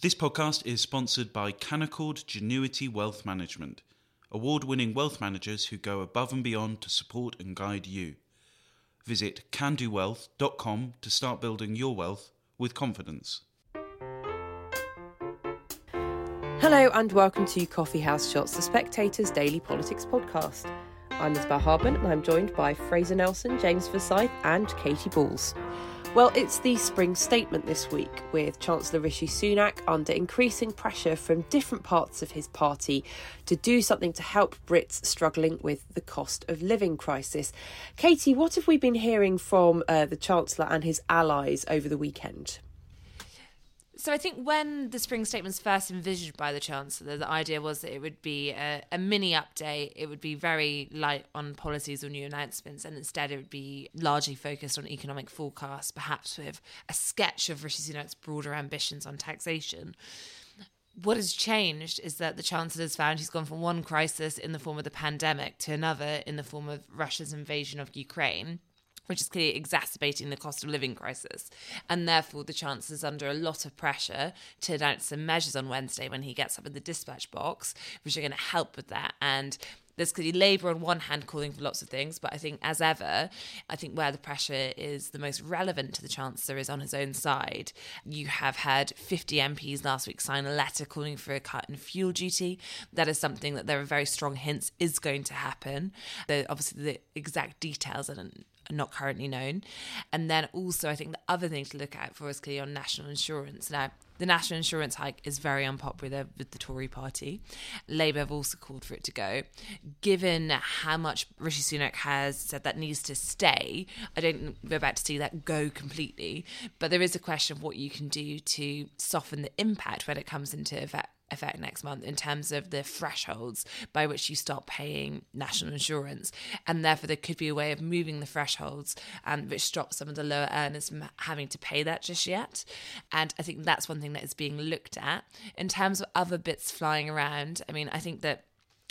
This podcast is sponsored by Canaccord Genuity Wealth Management, award winning wealth managers who go above and beyond to support and guide you. Visit candowealth.com to start building your wealth with confidence. Hello and welcome to Coffee House Shots, the Spectator's daily politics podcast. I'm Isabel Hardman and I'm joined by Fraser Nelson, James Forsyth, and Katy Balls. Well, it's the spring statement this week, with Chancellor Rishi Sunak under increasing pressure from different parts of his party to do something to help Brits struggling with the cost of living crisis. Katy, what have we been hearing from uh, the Chancellor and his allies over the weekend? So I think when the spring statement was first envisioned by the chancellor, the idea was that it would be a, a, mini update. It would be very light on policies or new announcements, and instead it would be largely focused on economic forecasts, perhaps with a sketch of Rishi Sunak's broader ambitions on taxation. What has changed is that the chancellor has found he's gone from one crisis in the form of the pandemic to another in the form of Russia's invasion of Ukraine which is clearly exacerbating the cost of living crisis. And therefore, the Chancellor is under a lot of pressure to announce some measures on Wednesday when he gets up in the dispatch box, which are going to help with that. And there's clearly Labour on one hand calling for lots of things, but I think, as ever, I think where the pressure is the most relevant to the Chancellor is on his own side. You have had 50 MPs last week sign a letter calling for a cut in fuel duty. That is something that there are very strong hints is going to happen. Obviously, the exact details not currently known. And then also, I think the other thing to look out for is clearly on national insurance. Now, the national insurance hike is very unpopular with the Tory party. Labour have also called for it to go. Given how much Rishi Sunak has said that needs to stay, I don't think we're about to see that go completely. But there is a question of what you can do to soften the impact when it comes into effect effect next month in terms of the thresholds by which you start paying national insurance. And therefore, there could be a way of moving the thresholds and which stops some of the lower earners from having to pay that just yet. And I think that's one thing that is being looked at. In terms of other bits flying around, I mean, I think that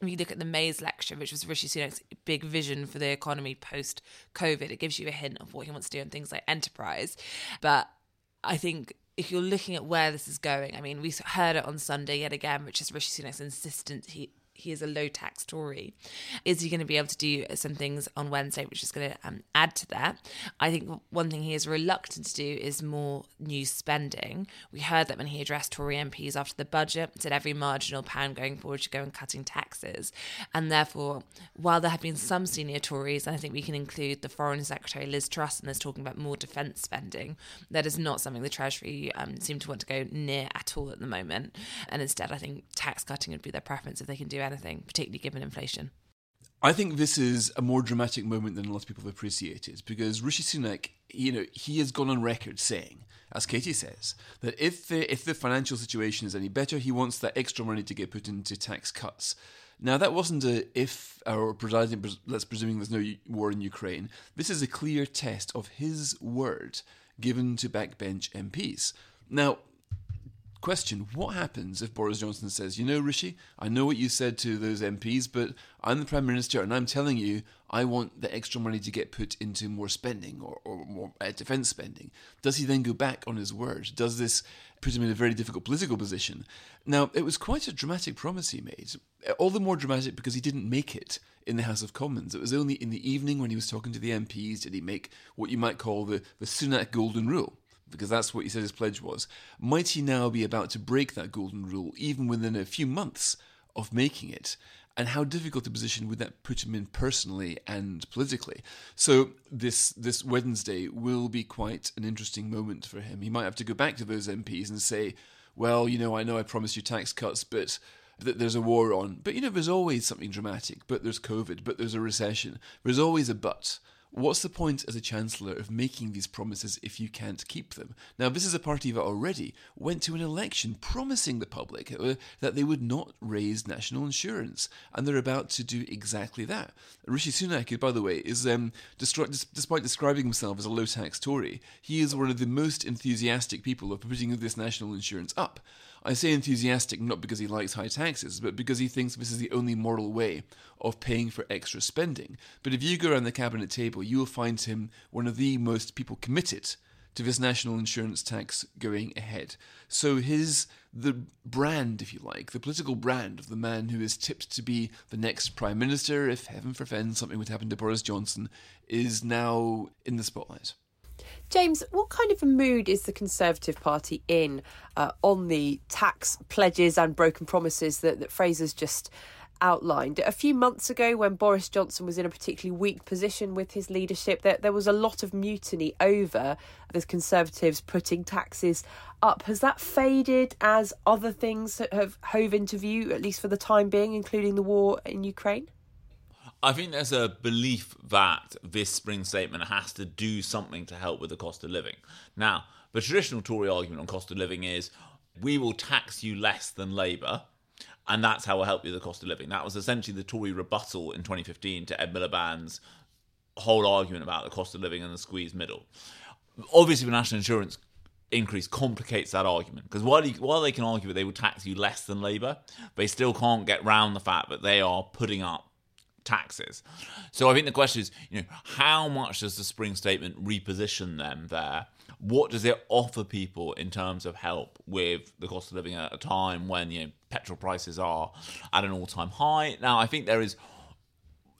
when you look at the Mais lecture, which was Rishi Sunak's big vision for the economy post COVID, it gives you a hint of what he wants to do in things like enterprise. But I think if you're looking at where this is going, I mean, we heard it on Sunday yet again, which is Rishi Sunak's insistence he is a low tax Tory. Is he going to be able to do some things on Wednesday, which is going to um, add to that? I think one thing he is reluctant to do is more new spending. We heard that when he addressed Tory MPs after the budget, said every marginal pound going forward should go in cutting taxes. And therefore, while there have been some senior Tories, and I think we can include the Foreign Secretary Liz Truss, and there's talking about more defence spending, that is not something the Treasury um, seem to want to go near at all at the moment. And instead, I think tax cutting would be their preference if they can do anything, particularly given inflation. I think this is a more dramatic moment than a lot of people have appreciated because Rishi Sunak, you know, he has gone on record saying, as Katie says, that if the if the financial situation is any better, he wants that extra money to get put into tax cuts. Now that wasn't a if or providing let's presuming there's no war in Ukraine. This is a clear test of his word given to backbench MPs. Now, Question What happens if Boris Johnson says, You know, Rishi, I know what you said to those MPs, but I'm the Prime Minister and I'm telling you, I want the extra money to get put into more spending or, or more uh, defence spending? Does he then go back on his word? Does this put him in a very difficult political position? Now, it was quite a dramatic promise he made, all the more dramatic because he didn't make it in the House of Commons. It was only in the evening when he was talking to the MPs did he make what you might call the, the Sunak Golden Rule because that's what he said his pledge was. Might he now be about to break that golden rule, even within a few months of making it? And how difficult a position would that put him in personally and politically? So this this Wednesday will be quite an interesting moment for him. He might have to go back to those MPs and say, "Well, you know, I know I promised you tax cuts, but." that there's a war on. But you know, there's always something dramatic. But there's COVID. But there's a recession. There's always a but. What's the point as a chancellor of making these promises if you can't keep them? Now, this is a party that already went to an election promising the public uh, that they would not raise national insurance, and they're about to do exactly that. Rishi Sunak, by the way, is um, despite describing himself as a low tax Tory, he is one of the most enthusiastic people of putting this national insurance up. I say enthusiastic not because he likes high taxes, but because he thinks this is the only moral way of paying for extra spending. But if you go around the cabinet table, you will find him one of the most people committed to this national insurance tax going ahead. So his the brand, if you like, the political brand of the man who is tipped to be the next prime minister, if heaven forfend something would happen to Boris Johnson, is now in the spotlight. James, what kind of a mood is the Conservative Party in uh, on the tax pledges and broken promises that, that Fraser's just outlined. A few months ago, when Boris Johnson was in a particularly weak position with his leadership, there, there was a lot of mutiny over the Conservatives putting taxes up. Has that faded as other things have hove into view, at least for the time being, including the war in Ukraine? I think there's a belief that this spring statement has to do something to help with the cost of living. Now, the traditional Tory argument on cost of living is we will tax you less than Labour and that's how we'll help you with the cost of living. That was essentially the Tory rebuttal in 2015 to Ed Miliband's whole argument about the cost of living and the squeeze middle. Obviously, the national insurance increase complicates that argument because while, while they can argue that they will tax you less than Labour, they still can't get round the fact that they are putting up taxes. So I think the question is, you know, how much does the spring statement reposition them there? what does it offer people in terms of help with the cost of living at a time when you know petrol prices are at an all-time high? Now, I think there is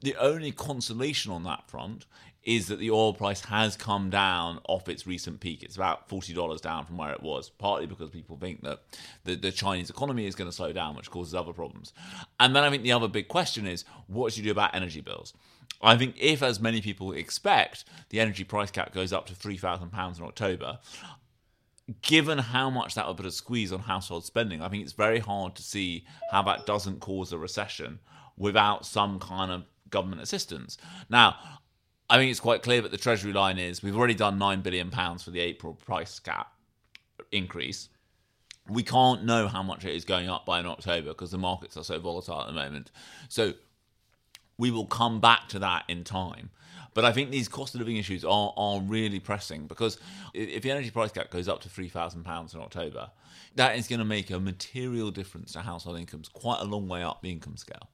the only consolation on that front is that the oil price has come down off its recent peak. It's about $40 down from where it was, partly because people think that the, the Chinese economy is going to slow down, which causes other problems. And then I think the other big question is what do you do about energy bills? I think if, as many people expect, the energy price cap goes up to £3,000 in October, given how much that would put a squeeze on household spending, I think it's very hard to see how that doesn't cause a recession without some kind of government assistance. Now, I think it's quite clear that the Treasury line is we've already done £9 billion for the April price cap increase. We can't know how much it is going up by in October because the markets are so volatile at the moment. So we will come back to that in time. But I think these cost of living issues are, are really pressing because if the energy price cap goes up to £3,000 in October, that is going to make a material difference to household incomes, quite a long way up the income scale.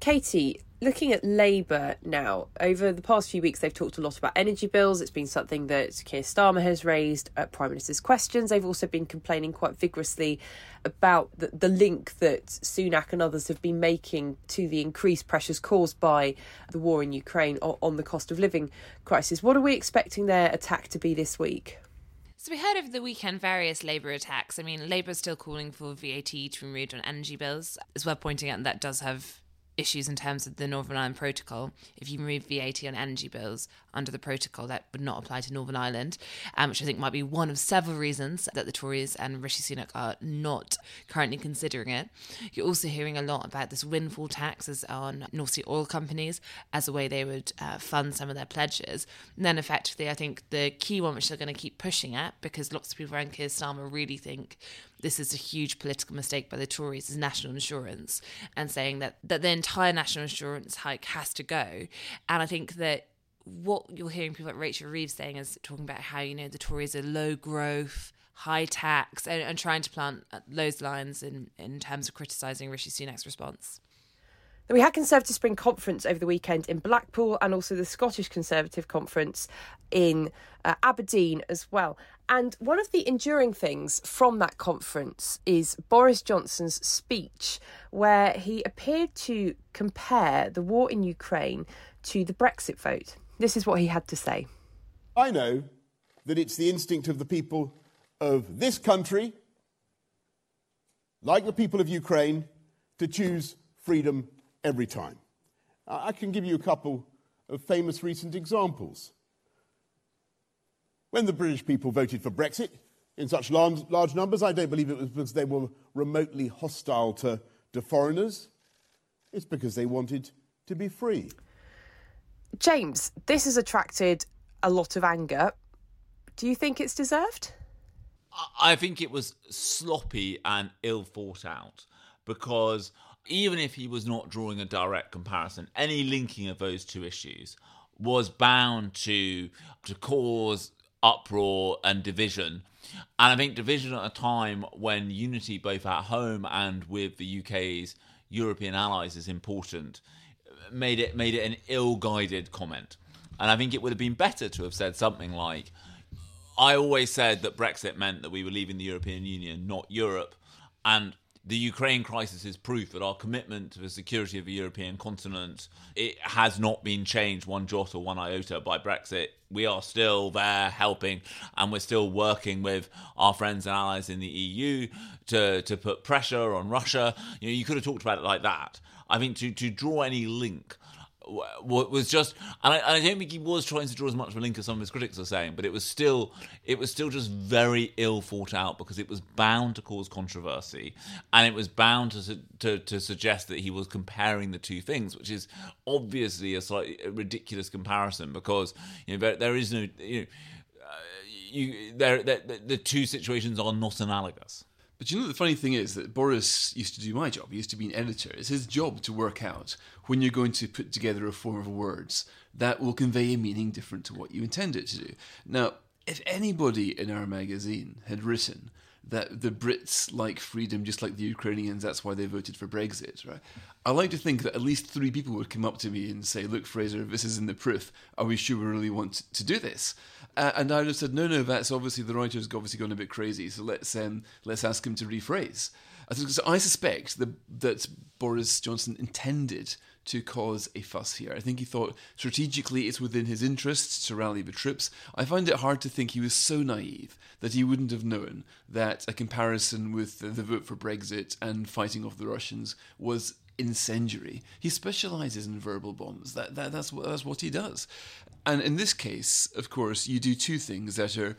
Katy, looking at Labour now, over the past few weeks, they've talked a lot about energy bills. It's been something that Keir Starmer has raised at Prime Minister's questions. They've also been complaining quite vigorously about the, the link that Sunak and others have been making to the increased pressures caused by the war in Ukraine on, on the cost of living crisis. What are we expecting their attack to be this week? So we heard over the weekend various Labour attacks. I mean, Labour is still calling for VAT to be removed on energy bills, as well pointing out that does have issues in terms of the Northern Ireland Protocol. If you remove VAT on energy bills under the protocol, that would not apply to Northern Ireland, um, which I think might be one of several reasons that the Tories and Rishi Sunak are not currently considering it. You're also hearing a lot about this windfall taxes on North Sea oil companies as a way they would uh, fund some of their pledges. And then, effectively, I think the key one which they're going to keep pushing at, because lots of people around Keir Starmer really think this is a huge political mistake by the Tories is national insurance and saying that, that the entire national insurance hike has to go. And I think that what you're hearing people like Rachel Reeves saying is talking about how, you know, the Tories are low growth, high tax, and, and trying to plant those lines in, in terms of criticising Rishi Sunak's response. We had Conservative Spring Conference over the weekend in Blackpool and also the Scottish Conservative Conference in uh, Aberdeen as well. And one of the enduring things from that conference is Boris Johnson's speech, where he appeared to compare the war in Ukraine to the Brexit vote. This is what he had to say. I know that it's the instinct of the people of this country, like the people of Ukraine, to choose freedom every time. I can give you a couple of famous recent examples. When the British people voted for Brexit in such large, large numbers, I don't believe it was because they were remotely hostile to, to foreigners. It's because they wanted to be free. James, this has attracted a lot of anger. Do you think it's deserved? I think it was sloppy and ill thought out because even if he was not drawing a direct comparison, any linking of those two issues was bound to to cause uproar and division. And I think division at a time when unity both at home and with the UK's European allies is important made it made it an ill-guided comment. And I think it would have been better to have said something like I always said that Brexit meant that we were leaving the European Union, not Europe. And the Ukraine crisis is proof that our commitment to the security of the European continent it has not been changed one jot or one iota by Brexit. We are still there helping, and we're still working with our friends and allies in the EU to to put pressure on Russia. You know, you could have talked about it like that. I think to to draw any link was just and I, and I, don't think he was trying to draw as much of a link as some of his critics are saying but it was still it was still just very ill thought out because it was bound to cause controversy and it was bound to to, to suggest that he was comparing the two things which is obviously a slightly ridiculous comparison because you know there, there is no you know uh, you there, there the two situations are not analogous but you know the funny thing is that Boris used to do my job. He used to be an editor. It's his job to work out when you're going to put together a form of words that will convey a meaning different to what you intend it to do. Now, if anybody in our magazine had written that the Brits like freedom just like the Ukrainians, that's why they voted for Brexit, right? I like to think that at least three people would come up to me and say, Look, Fraser, this isn't the proof. Are we sure we really want to do this? Uh, and I would have said, No, no, that's obviously the writer's obviously gone a bit crazy, so let's, um, let's ask him to rephrase. So I suspect that Boris Johnson intended to cause a fuss here. I think he thought strategically it's within his interests to rally the troops. I find it hard to think he was so naive that he wouldn't have known that a comparison with the, vote for Brexit and fighting off the Russians was incendiary. He specializes in verbal bombs. That, that that's what that's what he does. And in this case, of course, you do two things that are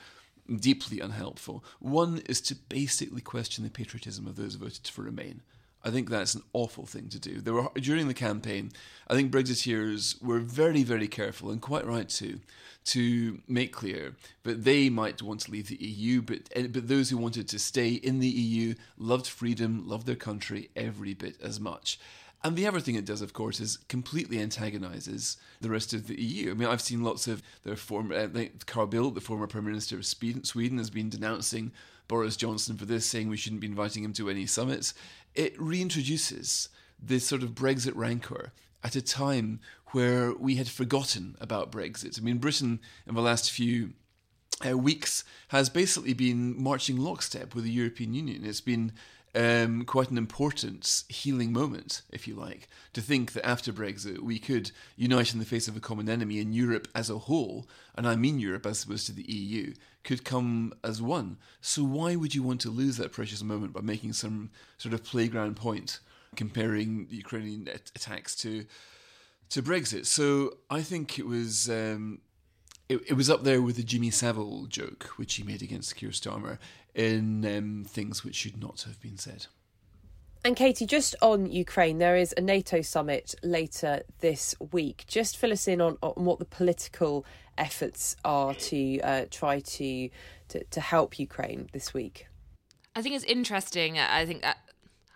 deeply unhelpful. One is to basically question the patriotism of those voted for Remain. I think that's an awful thing to do. There were during the campaign, I think Brexiteers were very, very careful and quite right too, to make clear that they might want to leave the EU, but but those who wanted to stay in the EU loved freedom, loved their country every bit as much. And the other thing it does, of course, is completely antagonises the rest of the EU. I mean, I've seen lots of their former, uh, like Carl Bildt, the former Prime Minister of Sweden, has been denouncing Boris Johnson for this, saying we shouldn't be inviting him to any summits. It reintroduces this sort of Brexit rancor at a time where we had forgotten about Brexit. I mean, Britain in the last few uh, weeks has basically been marching lockstep with the European Union. It's been um, quite an important healing moment, if you like, to think that after Brexit we could unite in the face of a common enemy and Europe as a whole, and I mean Europe as opposed to the EU, could come as one. So why would you want to lose that precious moment by making some sort of playground point comparing the Ukrainian attacks to to Brexit? So I think it was. Um, it, it was up there with the Jimmy Savile joke, which he made against Keir Starmer in um, things which should not have been said. And Katy, just on Ukraine, there is a NATO summit later this week. Just fill us in on, on what the political efforts are to uh, try to, to, to help Ukraine this week. I think it's interesting. I think uh,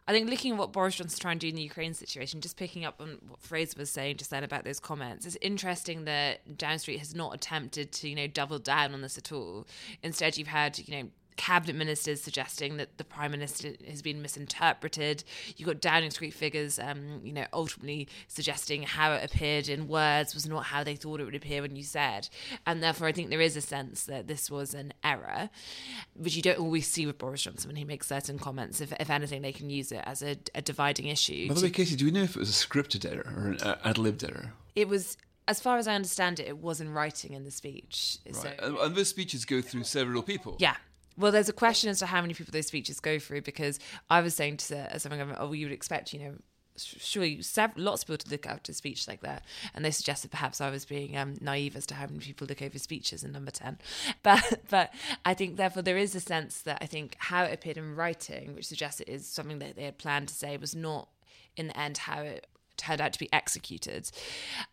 I think looking at what Boris Johnson's trying to do in the Ukraine situation, just picking up on what Fraser was saying just then about those comments, it's interesting that Downing Street has not attempted to, you know, double down on this at all. Instead, you've had, you know, cabinet ministers suggesting that the prime minister has been misinterpreted. You've got Downing Street figures, um, you know, ultimately suggesting how it appeared in words was not how they thought it would appear when you said. And therefore, I think there is a sense that this was an error, which you don't always see with Boris Johnson when he makes certain comments. If, if anything, they can use it as a, a dividing issue. By the way, Katy, do we know if it was a scripted error or an uh, ad libbed error? It was as far as I understand it, it was in writing in the speech. Right. So, and, and those speeches go through several people. Yeah. Well, there's a question as to how many people those speeches go through because I was saying to something, oh, you would expect, you know, surely several, lots of people to look after speech like that. And they suggested perhaps I was being um, naive as to how many people look over speeches in number 10. But, but I think, therefore, there is a sense that I think how it appeared in writing, which suggests it is something that they had planned to say, was not in the end how it turned out to be executed.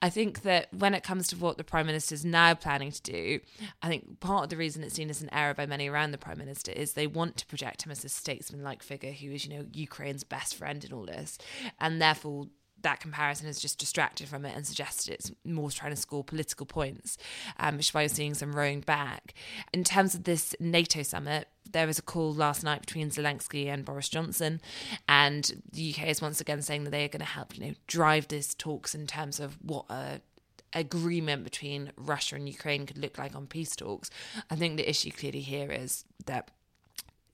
I think that when it comes to what the Prime Minister is now planning to do, I think part of the reason it's seen as an error by many around the Prime Minister is they want to project him as a statesman like figure who is, you know, Ukraine's best friend in all this. And therefore, that comparison has just distracted from it and suggested it's more trying to score political points, um, which is why you're seeing some rowing back. In terms of this NATO summit, there was a call last night between Zelensky and Boris Johnson, and the UK is once again saying that they are going to help, you know, drive these talks in terms of what a agreement between Russia and Ukraine could look like on peace talks. I think the issue clearly here is that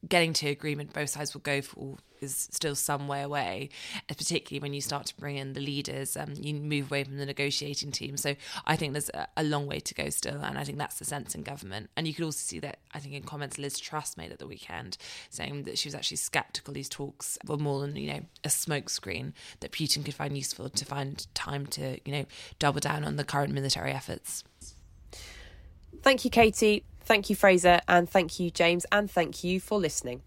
getting to agreement both sides will go for is still some way away, particularly when you start to bring in the leaders. Um, you move away from the negotiating team. So I think there's a, a, long way to go still, and I think that's the sense in government. And you could also see that I think in comments Liz Truss made at the weekend, saying that she was actually sceptical these talks were more than you know a smokescreen that Putin could find useful to find time to you know double down on the current military efforts. Thank you, Katy. Thank you, Fraser. And thank you, James. And thank you for listening.